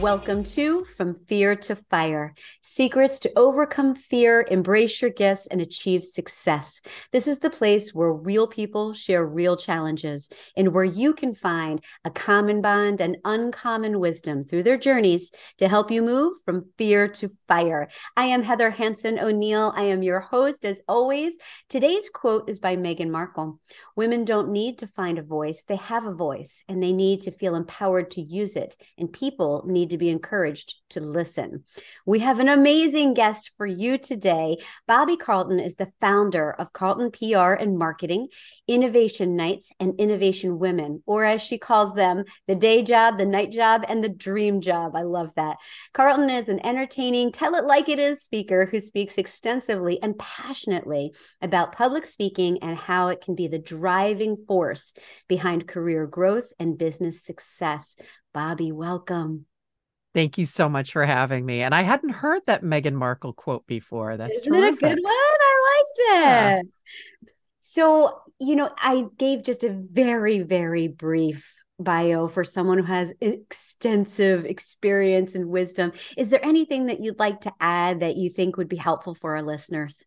Welcome to From Fear to Fire Secrets to Overcome Fear, Embrace Your Gifts, and Achieve Success. This is the place where real people share real challenges and where you can find a common bond and uncommon wisdom through their journeys to help you move from fear to fire. I am Heather Hanson O'Neill. I am your host, as always. Today's quote is by Meghan Markle Women don't need to find a voice, they have a voice, and they need to feel empowered to use it. And people need need to be encouraged to listen. We have an amazing guest for you today. Bobbie Carlton is the founder of Carlton PR and Marketing, Innovation Nights, and Innovation Women, or as she calls them, the day job, the night job, and the dream job. I love that. Carlton is an entertaining, tell it like it is speaker who speaks extensively and passionately about public speaking and how it can be the driving force behind career growth and business success. Bobbie, welcome. Thank you so much for having me. And I hadn't heard that Meghan Markle quote before. That's Isn't terrific. it a good one? I liked it. Yeah. So, you know, I gave just a very, very brief bio for someone who has extensive experience and wisdom. Is there anything that you'd like to add that you think would be helpful for our listeners?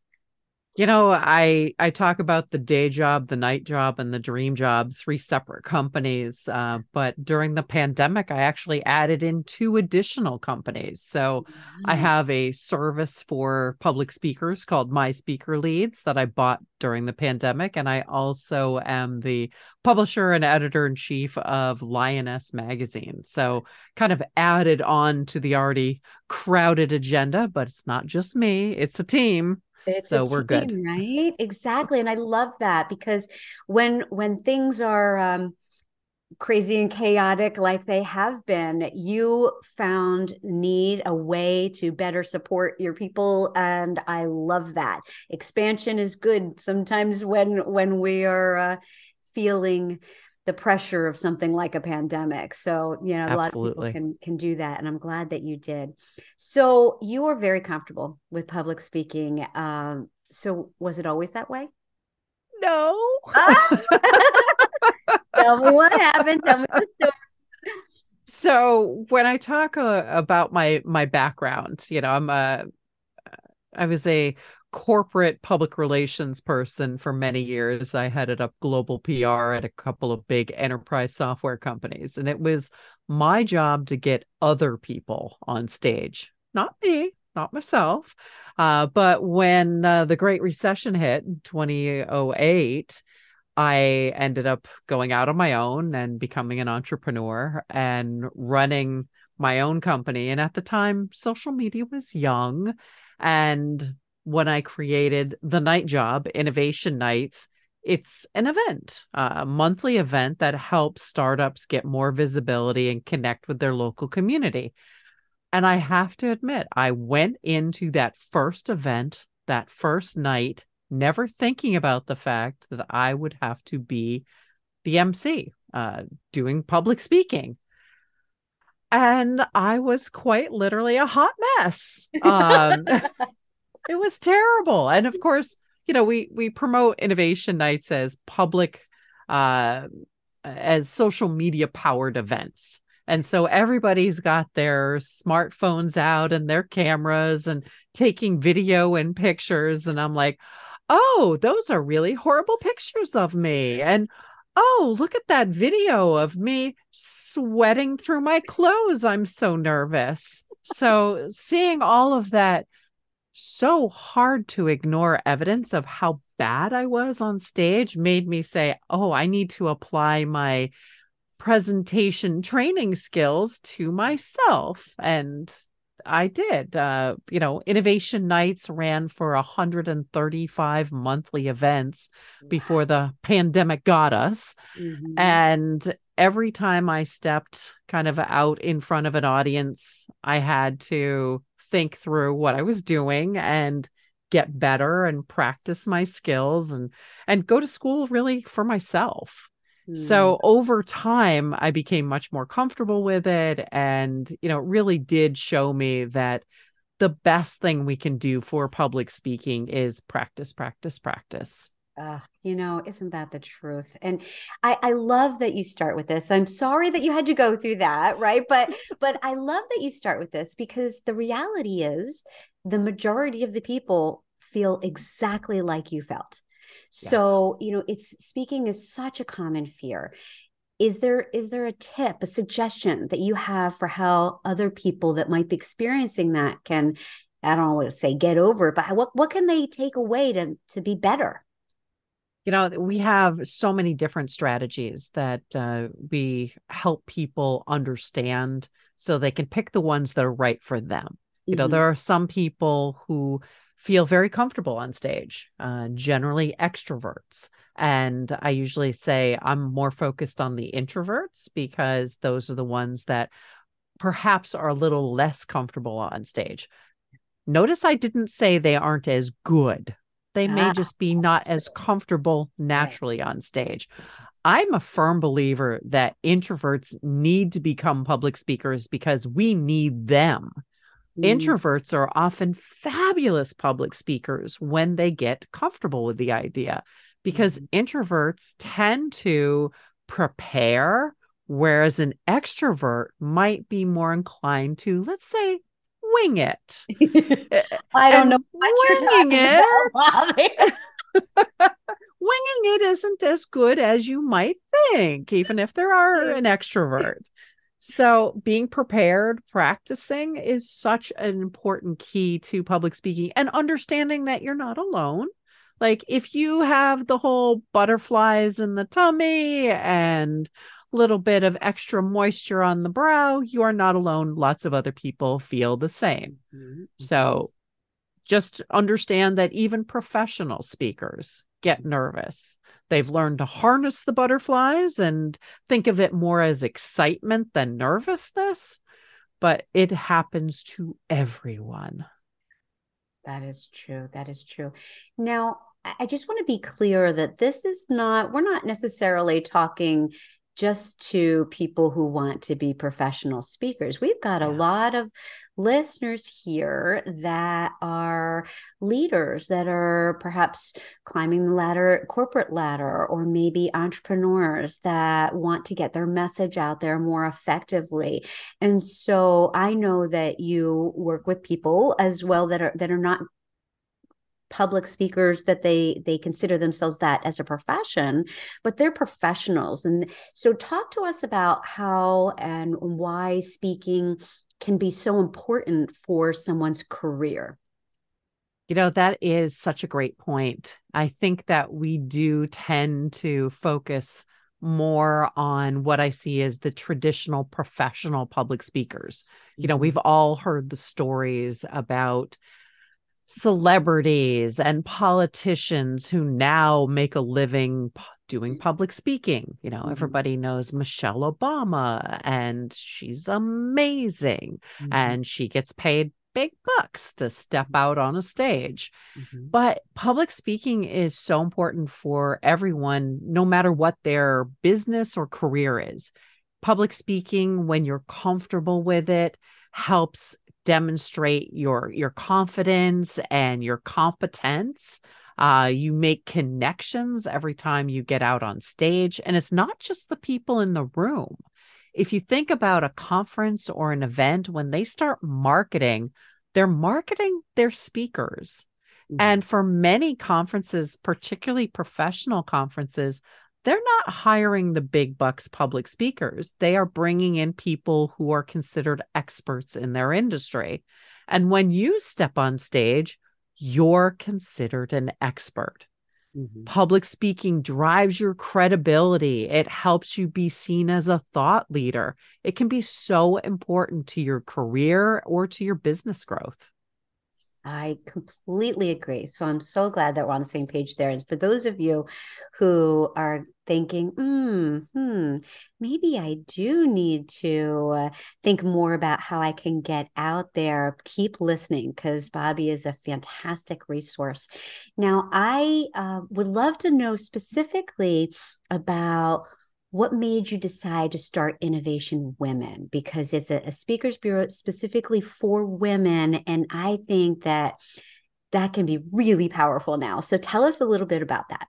You know, I I talk about the day job, the night job, and the dream job, three separate companies. Uh, but during the pandemic, I actually added in two additional companies. So mm-hmm. I have a service for public speakers called My Speaker Leads that I bought during the pandemic, and I also am the publisher and editor in chief of Lioness Magazine. So kind of added on to the already crowded agenda, but it's not just me; it's a team. It's so we're team, good, right? Exactly, and I love that because when when things are um, crazy and chaotic like they have been, you found need a way to better support your people, and I love that. Expansion is good sometimes when when we are uh, feeling the pressure of something like a pandemic. So, you know, a Absolutely. lot of people can can do that and I'm glad that you did. So, you are very comfortable with public speaking. Um so was it always that way? No. Tell me what happened. Tell me the story. So, when I talk uh, about my my background, you know, I'm a I was a corporate public relations person for many years. I headed up global PR at a couple of big enterprise software companies, and it was my job to get other people on stage, not me, not myself. Uh, but when uh, the Great Recession hit in 2008, I ended up going out on my own and becoming an entrepreneur and running my own company. And at the time, social media was young. And when I created the night job, Innovation Nights. It's an event, a monthly event that helps startups get more visibility and connect with their local community. And I have to admit, I went into that first event, that first night, never thinking about the fact that I would have to be the MC, uh, doing public speaking. And I was quite literally a hot mess. Um, it was terrible. And of course, you know, we we promote innovation nights as public uh as social media powered events. And so everybody's got their smartphones out and their cameras and taking video and pictures. And I'm like, oh, those are really horrible pictures of me. And oh, look at that video of me sweating through my clothes. I'm so nervous. So seeing all of that so hard to ignore evidence of how bad I was on stage made me say, oh, I need to apply my presentation training skills to myself. And I did. Uh, you know, Innovation Nights ran for 135 monthly events before the pandemic got us. Mm-hmm. And every time I stepped kind of out in front of an audience, I had to think through what I was doing and get better and practice my skills and and go to school really for myself. Mm. So over time I became much more comfortable with it and you know it really did show me that the best thing we can do for public speaking is practice practice practice. Uh, you know, isn't that the truth? And I, I love that you start with this. I'm sorry that you had to go through that, right? But but I love that you start with this because the reality is the majority of the people feel exactly like you felt. Yeah. So, you know, it's speaking is such a common fear. Is there is there a tip, a suggestion that you have for how other people that might be experiencing that can I don't want to say get over it, but what what can they take away to to be better? You know, we have so many different strategies that uh, we help people understand so they can pick the ones that are right for them. You know, mm-hmm. there are some people who feel very comfortable on stage, uh, generally extroverts. And I usually say I'm more focused on the introverts because those are the ones that perhaps are a little less comfortable on stage. Notice I didn't say they aren't as good. They may ah, just be not as comfortable naturally right. on stage. I'm a firm believer that introverts need to become public speakers because we need them. Mm. Introverts are often fabulous public speakers when they get comfortable with the idea because mm. introverts tend to prepare, whereas an extrovert might be more inclined to, let's say, wing it. I don't and know winging it. winging it isn't as good as you might think, even if there are an extrovert. So, being prepared, practicing is such an important key to public speaking and understanding that you're not alone. Like, if you have the whole butterflies in the tummy and little bit of extra moisture on the brow, you are not alone. Lots of other people feel the same. Mm-hmm. So, just understand that even professional speakers get nervous. They've learned to harness the butterflies and think of it more as excitement than nervousness, but it happens to everyone. That is true. That is true. Now, I just want to be clear that this is not, we're not necessarily talking just to people who want to be professional speakers. We've got yeah. a lot of listeners here that are leaders that are perhaps climbing the ladder, corporate ladder, or maybe entrepreneurs that want to get their message out there more effectively. And so I know that you work with people as well that are that are not public speakers that they they consider themselves that as a profession but they're professionals and so talk to us about how and why speaking can be so important for someone's career you know that is such a great point i think that we do tend to focus more on what I see as the traditional professional public speakers. You know, mm-hmm. we've all heard the stories about celebrities and politicians who now make a living doing mm. public speaking. You know, mm-hmm. everybody knows Michelle Obama, and she's amazing, mm-hmm. and she gets paid big bucks to step out on a stage. Mm-hmm. But public speaking is so important for everyone, no matter what their business or career is. Public speaking, when you're comfortable with it, helps demonstrate your your confidence and your competence. Uh, you make connections every time you get out on stage and it's not just the people in the room. If you think about a conference or an event when they start marketing they're marketing their speakers. Mm-hmm. and for many conferences particularly professional conferences they're not hiring the big bucks public speakers. They are bringing in people who are considered experts in their industry. And when you step on stage, you're considered an expert. Mm-hmm. Public speaking drives your credibility. It helps you be seen as a thought leader. It can be so important to your career or to your business growth. I completely agree. So I'm so glad that we're on the same page there. And for those of you who are thinking, mm, hmm, maybe I do need to uh, think more about how I can get out there, keep listening because Bobbie is a fantastic resource. Now, I uh, would love to know specifically about what made you decide to start Innovation Women? Because it's a, a speakers bureau specifically for women. And I think that that can be really powerful now. So tell us a little bit about that.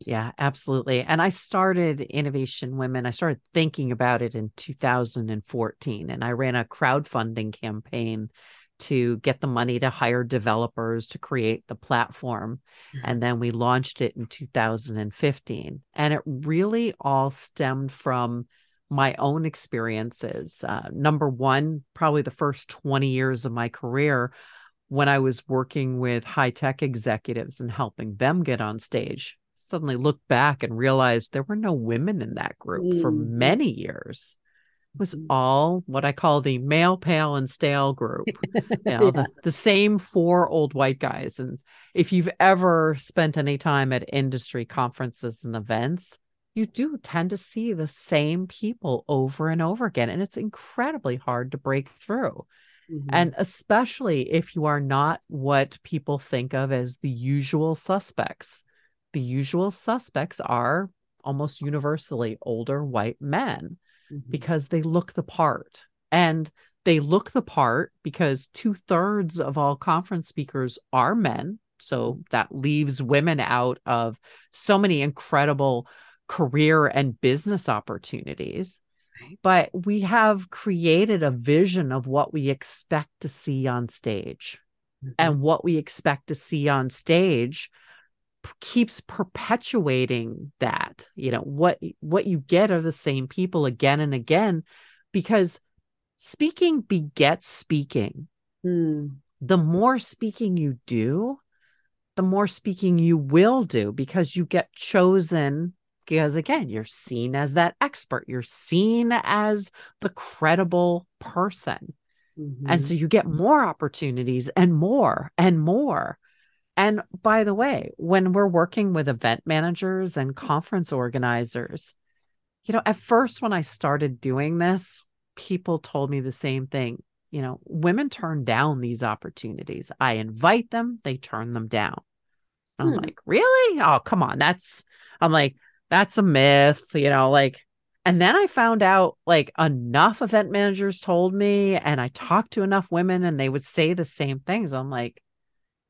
Yeah, absolutely. And I started Innovation Women, I started thinking about it in 2014, and I ran a crowdfunding campaign to get the money to hire developers to create the platform. Mm-hmm. And then we launched it in 2015. And it really all stemmed from my own experiences. Uh, number one, probably the first 20 years of my career, when I was working with high tech executives and helping them get on stage, suddenly looked back and realized there were no women in that group mm. for many years. It was all what I call the male, pale, and stale group. You know, yeah. the, the same four old white guys. And if you've ever spent any time at industry conferences and events, you do tend to see the same people over and over again. And it's incredibly hard to break through. Mm-hmm. And especially if you are not what people think of as the usual suspects. The usual suspects are almost universally older white men mm-hmm. because they look the part. And they look the part because two thirds of all conference speakers are men. So that leaves women out of so many incredible career and business opportunities. But we have created a vision of what we expect to see on stage. Mm-hmm. And what we expect to see on stage keeps perpetuating that you know what what you get are the same people again and again because speaking begets speaking mm. the more speaking you do the more speaking you will do because you get chosen because again you're seen as that expert you're seen as the credible person mm-hmm. and so you get more opportunities and more and more and by the way when we're working with event managers and conference organizers you know at first when i started doing this people told me the same thing. You know women turn down these opportunities. I invite them they turn them down. I'm hmm. like really? Oh come on. That's i'm like that's a myth, you know, like and then I found out like enough event managers told me, and I talked to enough women and they would say the same things. I'm like,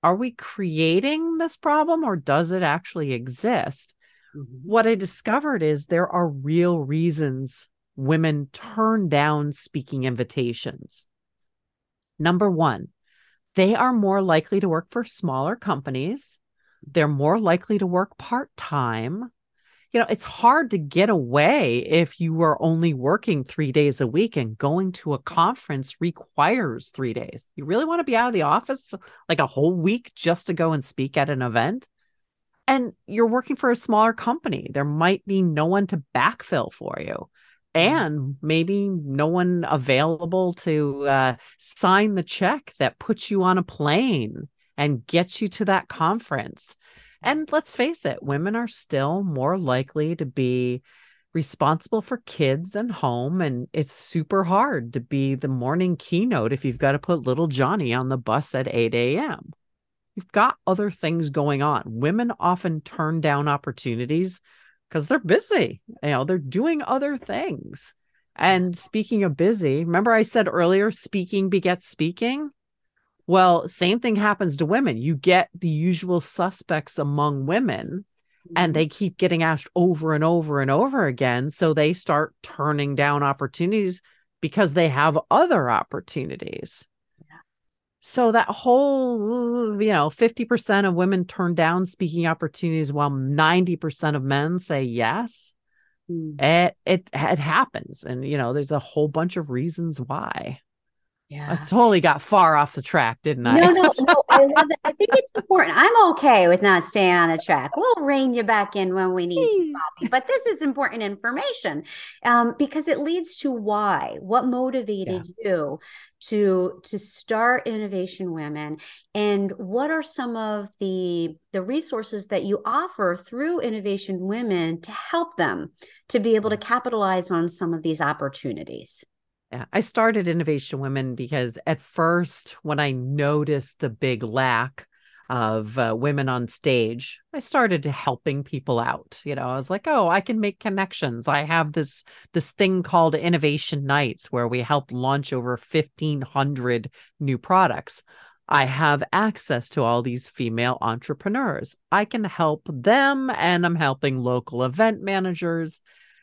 are we creating this problem or does it actually exist? Mm-hmm. What I discovered is there are real reasons women turn down speaking invitations. Number one, they are more likely to work for smaller companies. They're more likely to work part time you know, it's hard to get away if you are only working three days a week and going to a conference requires three days. You really want to be out of the office like a whole week just to go and speak at an event? And you're working for a smaller company. There might be no one to backfill for you mm-hmm. and maybe no one available to uh, sign the check that puts you on a plane and gets you to that conference. And let's face it, women are still more likely to be responsible for kids and home. And it's super hard to be the morning keynote if you've got to put little Johnny on the bus at 8 a.m. You've got other things going on. Women often turn down opportunities because they're busy. You know, they're doing other things. And speaking of busy, remember I said earlier, speaking begets speaking? Well, same thing happens to women. You get the usual suspects among women and mm-hmm. they keep getting asked over and over and over again. So they start turning down opportunities because they have other opportunities. So that whole, you know, 50% of women turn down speaking opportunities while 90% of men say yes. Mm. It, it it happens. And you know, there's a whole bunch of reasons why. Yeah. I totally got far off the track, didn't I? No, no, no. I. I think it's important. I'm okay with not staying on the track. We'll rein you back in when we need to, Bobbie. But this is important information um, because it leads to why. What motivated yeah. you to to start Innovation Women, and what are some of the the resources that you offer through Innovation Women to help them to be able to capitalize on some of these opportunities? I started Innovation Women because at first, when I noticed the big lack of uh, women on stage, I started helping people out. You know, I was like, "Oh, I can make connections. I have this this thing called Innovation Nights where we help launch over 1500 new products." I have access to all these female entrepreneurs. I can help them, and I'm helping local event managers.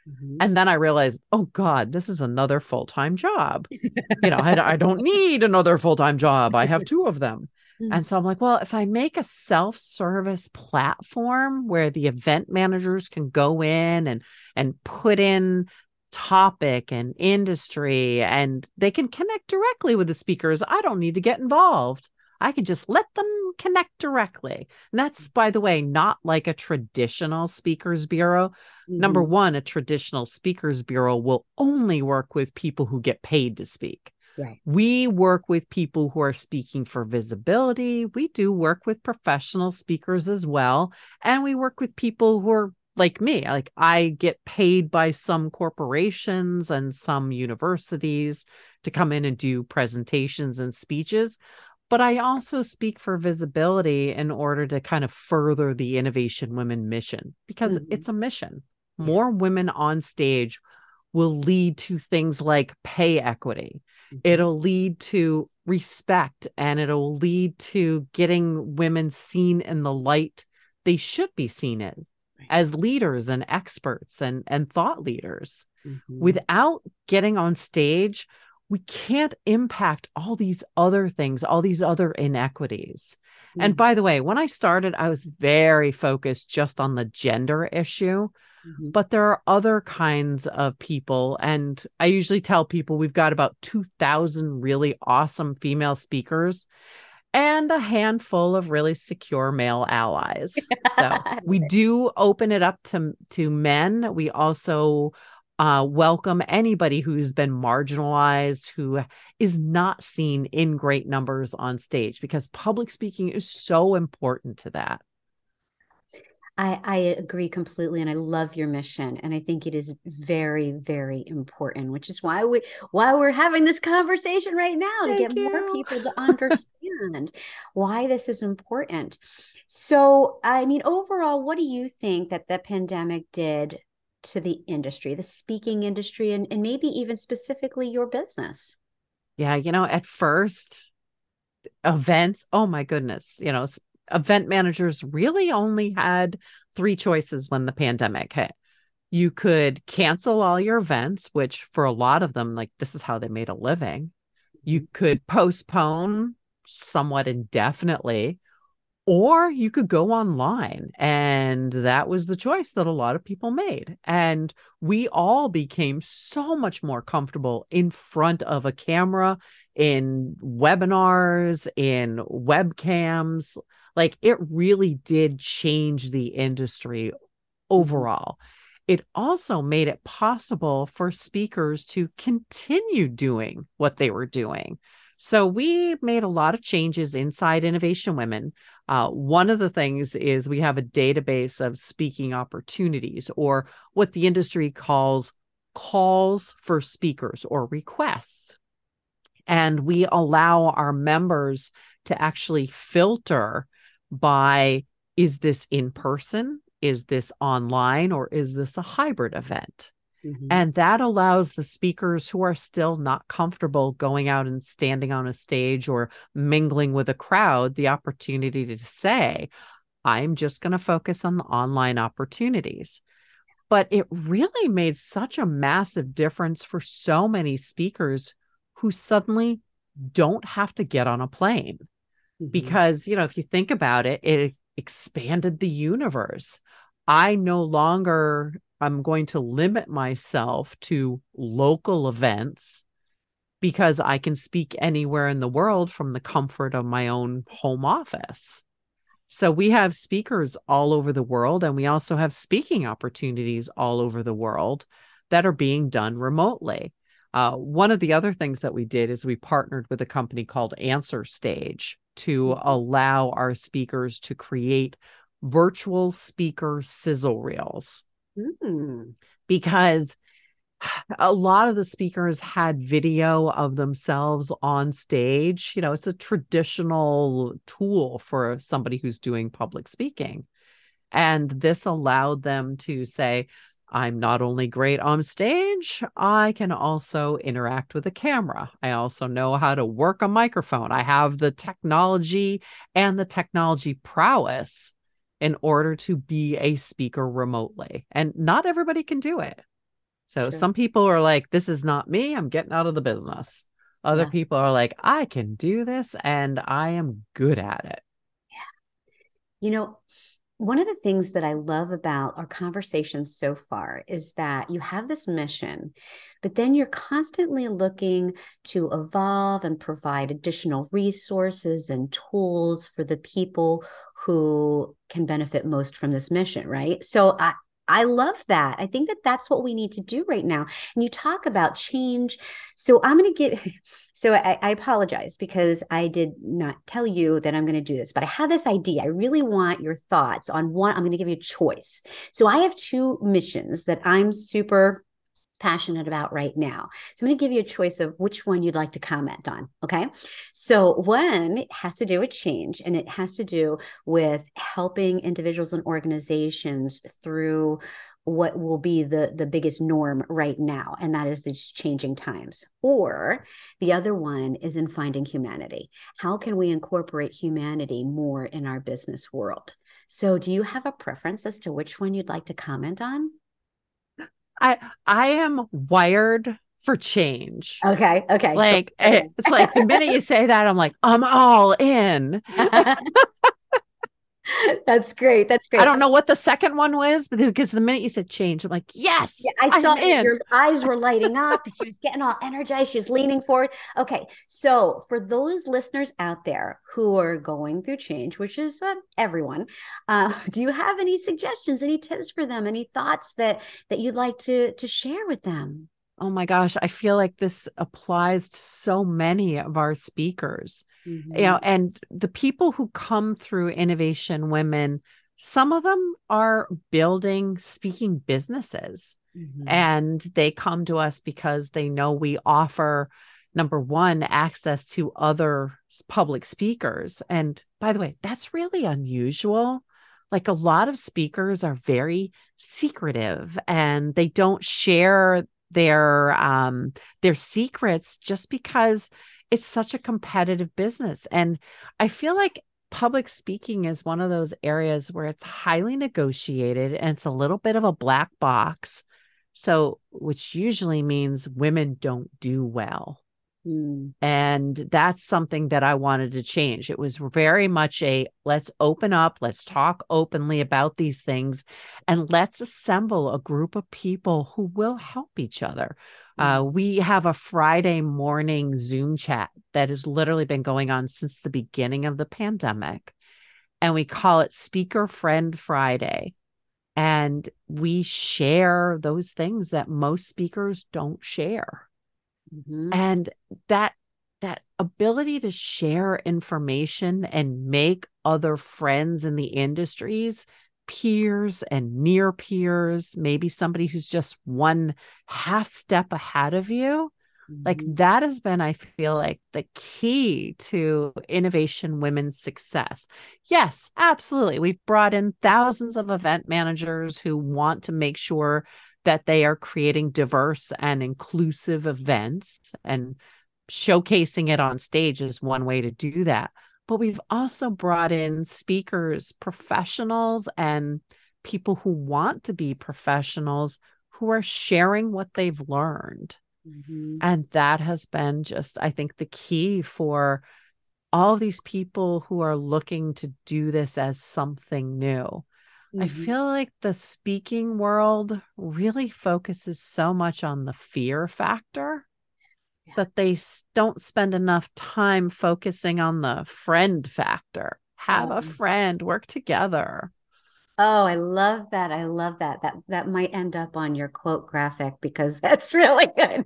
Mm-hmm. And then I realized, oh God, this is another full time job. you know, I, I, don't need another full time job. I have two of them. Mm-hmm. And so I'm like, well, if I make a self service platform where the event managers can go in and and put in topic and industry and they can connect directly with the speakers. I don't need to get involved. I can just let them connect directly. And that's, by the way, not like a traditional speakers bureau. Mm-hmm. Number one, a traditional speakers bureau will only work with people who get paid to speak. Right. We work with people who are speaking for visibility. We do work with professional speakers as well. And we work with people who are like me like i get paid by some corporations and some universities to come in and do presentations and speeches but i also speak for visibility in order to kind of further the innovation women mission because mm-hmm. it's a mission more women on stage will lead to things like pay equity mm-hmm. it'll lead to respect and it'll lead to getting women seen in the light they should be seen as as leaders and experts and and thought leaders mm-hmm. without getting on stage we can't impact all these other things all these other inequities mm-hmm. and by the way when i started i was very focused just on the gender issue mm-hmm. but there are other kinds of people and i usually tell people we've got about 2000 really awesome female speakers and a handful of really secure male allies. So we do open it up to to men. We also uh, welcome anybody who's been marginalized, who is not seen in great numbers on stage, because public speaking is so important to that. I, I agree completely, and I love your mission, and I think it is very, very important. Which is why we why we're having this conversation right now Thank to get you. more people to understand why this is important. So, I mean, overall, what do you think that the pandemic did to the industry, the speaking industry, and, and maybe even specifically your business? Yeah, you know, at first, events, oh my goodness, you know, event managers really only had three choices when the pandemic hit. You could cancel all your events, which for a lot of them, like this is how they made a living. You mm-hmm. could postpone somewhat indefinitely, or you could go online. And that was the choice that a lot of people made. And we all became so much more comfortable in front of a camera, in webinars, in webcams. Like it really did change the industry mm-hmm. overall. It also made it possible for speakers to continue doing what they were doing. So we made a lot of changes inside Innovation Women. Uh, one of the things is we have a database of speaking opportunities, or what the industry calls calls for speakers or requests. And we allow our members to actually filter by is this in person? Is this online? Or is this a hybrid event? Mm-hmm. And that allows the speakers who are still not comfortable going out and standing on a stage or mingling with a crowd the opportunity to say, I'm just going to focus on the online opportunities. But it really made such a massive difference for so many speakers who suddenly don't have to get on a plane mm-hmm. because you know if you think about it it expanded the universe i no longer i'm going to limit myself to local events because i can speak anywhere in the world from the comfort of my own home office so we have speakers all over the world and we also have speaking opportunities all over the world that are being done remotely uh, one of the other things that we did is we partnered with a company called Answer Stage to allow our speakers to create virtual speaker sizzle reels. Mm. Because a lot of the speakers had video of themselves on stage. You know, it's a traditional tool for somebody who's doing public speaking. And this allowed them to say, I'm not only great on stage, I can also interact with a camera. I also know how to work a microphone. I have the technology and the technology prowess in order to be a speaker remotely. And not everybody can do it. So some people are like, this is not me. I'm getting out of the business. Other yeah. people are like, I can do this and I am good at it. Yeah. You know, one of the things that I love about our conversations so far is that you have this mission, but then you're constantly looking to evolve and provide additional resources and tools for the people who can benefit most from this mission, right? So I, I love that. I think that that's what we need to do right now. And you talk about change. So I'm going to get, so I, I, apologize because I did not tell you that I'm going to do this, but I have this idea. I really want your thoughts on one. I'm going to give you a choice. So I have two missions that I'm super passionate about right now. So I'm going to give you a choice of which one you'd like to comment on. Okay. So one has to do with change and it has to do with helping individuals and organizations through what will be the the biggest norm right now and that is the changing times or the other one is in finding humanity how can we incorporate humanity more in our business world so do you have a preference as to which one you'd like to comment on I I am wired for change. Okay. Okay. Like okay. it's like the minute you say that, I'm like, I'm all in. That's great. That's great. I don't know what the second one was, but because the minute you said change, I'm like, yes. Yeah, I saw your eyes were lighting up. she was getting all energized. She was leaning forward. Okay. So for those listeners out there who are going through change, which is uh, everyone, uh, do you have any suggestions, any tips for them, any thoughts that that you'd like to to share with them? Oh my gosh, I feel like this applies to so many of our speakers. Mm-hmm. You know, and the people who come through Innovation Women, some of them are building speaking businesses. Mm-hmm. And they come to us because they know we offer number one, access to other public speakers. And by the way, that's really unusual. Like a lot of speakers are very secretive and they don't share their um their secrets just because it's such a competitive business. And i feel like public speaking is one of those areas where it's highly negotiated and it's a little bit of a black box. So which usually means women don't do well Mm. And that's something that I wanted to change. It was very much a let's open up, let's talk openly about these things, and let's assemble a group of people who will help each other. Mm. Uh, we have a Friday morning Zoom chat that has literally been going on since the beginning of the pandemic. And we call it Speaker Friend Friday. And we share those things that most speakers don't share. Mm-hmm. And that that ability to share information and make other friends in the industries peers and near peers maybe somebody who's just one half step ahead of you mm-hmm. like that has been i feel like the key to innovation women's success yes absolutely we've brought in thousands of event managers who want to make sure that they are creating diverse and inclusive events and showcasing it on stage is one way to do that. But we've also brought in speakers, professionals, and people who want to be professionals who are sharing what they've learned. Mm-hmm. And that has been just, I think, the key for all these people who are looking to do this as something new. Mm-hmm. I feel like the speaking world really focuses so much on the fear factor yeah. that they don't spend enough time focusing on the friend factor. Have a friend, work together. Oh, I love that. I love that. That that might end up on your quote graphic because that's really good.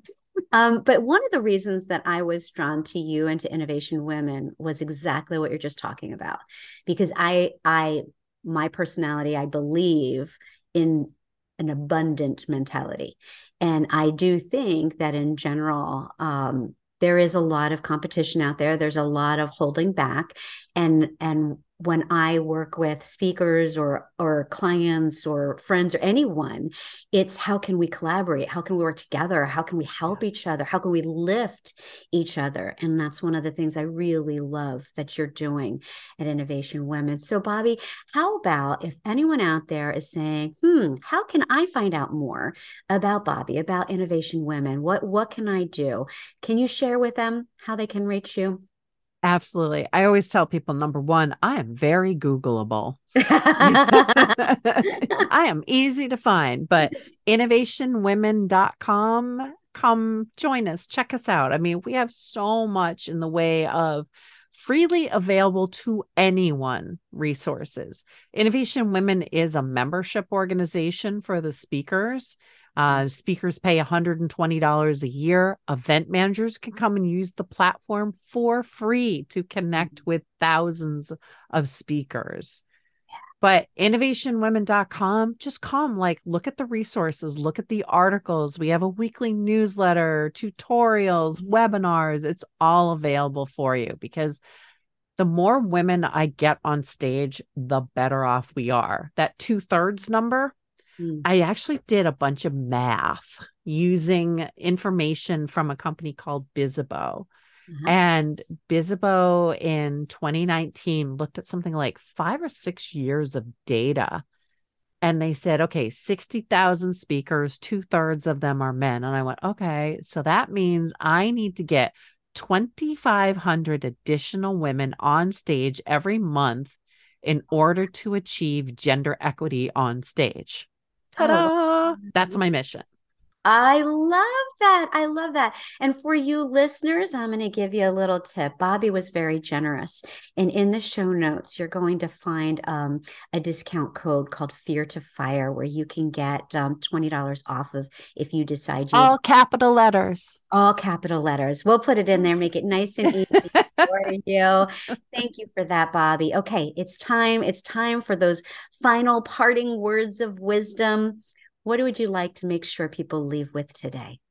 Um, but one of the reasons that I was drawn to you and to Innovation Women was exactly what you're just talking about, because I I my personality, I believe in an abundant mentality. And I do think that in general, um, there is a lot of competition out there. There's a lot of holding back, and and when I work with speakers or or clients or friends or anyone, it's how can we collaborate? How can we work together? How can we help each other? How can we lift each other? And that's one of the things I really love that you're doing at Innovation Women. So, Bobbie, how about if anyone out there is saying, "Hmm, how can I find out more about Bobbie, about Innovation Women? What what can I do?" Can you share with them how they can reach you? Absolutely. I always tell people number one, I am very Googleable. I am easy to find, but innovationwomen.com, come join us, check us out. I mean, we have so much in the way of freely available to anyone resources. Innovation Women is a membership organization for the speakers. Uh, speakers pay $120 a year. Event managers can come and use the platform for free to connect mm-hmm. with thousands of speakers. But innovationwomen.com, just come, like, look at the resources, look at the articles. We have a weekly newsletter, tutorials, webinars. It's all available for you because the more women I get on stage, the better off we are. That two thirds number, Mm. I actually did a bunch of math using information from a company called Bizzabo. Uh-huh. And Bizzabo in 2019 looked at something like five or six years of data. And they said, okay, 60,000 speakers, two thirds of them are men. And I went, okay, so that means I need to get 2,500 additional women on stage every month in order to achieve gender equity on stage. Oh, Ta-da! That's my mission. I love that. I love that. And for you listeners, I'm going to give you a little tip. Bobbie was very generous. And in the show notes, you're going to find um, a discount code called Fear to Fire, where you can get um, $20 off of if you decide you. All capital letters. All capital letters. We'll put it in there, make it nice and easy for you. Thank you for that, Bobbie. Okay, it's time. It's time for those final parting words of wisdom what would you like to make sure people leave with today?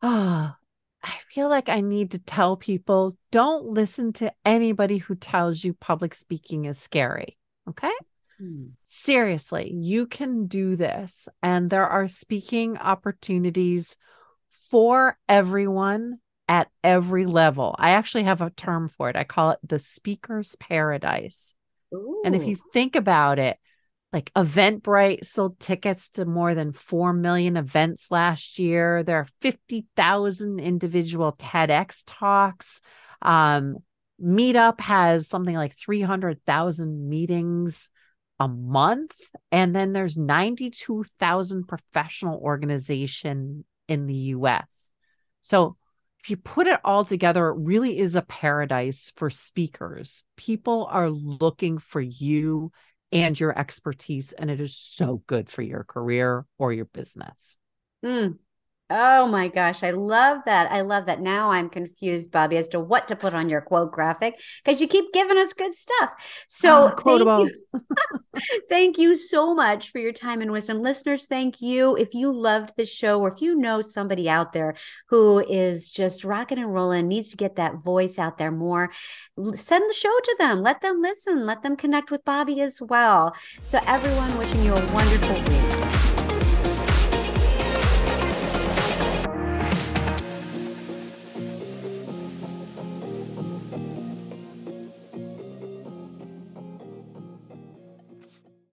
Ah, oh, I feel like I need to tell people don't listen to anybody who tells you public speaking is scary. Okay. Hmm. Seriously, you can do this. And there are speaking opportunities for everyone at every level. I actually have a term for it. I call it the speaker's paradise. Ooh. And if you think about it, like Eventbrite sold tickets to more than 4 million events last year. There are 50,000 individual TEDx talks. Um, Meetup has something like 300,000 meetings a month. And then there's 92,000 professional organization in the US. So if you put it all together, it really is a paradise for speakers. People are looking for you and your expertise. And it is so good for your career or your business. Mm. Oh my gosh, I love that. I love that. Now I'm confused, Bobbie, as to what to put on your quote graphic because you keep giving us good stuff. So, oh. Thank you. thank you so much for your time and wisdom. Listeners, thank you. If you loved the show or if you know somebody out there who is just rocking and rolling, needs to get that voice out there more, send the show to them. Let them listen. Let them connect with Bobbie as well. So, everyone, wishing you a wonderful week.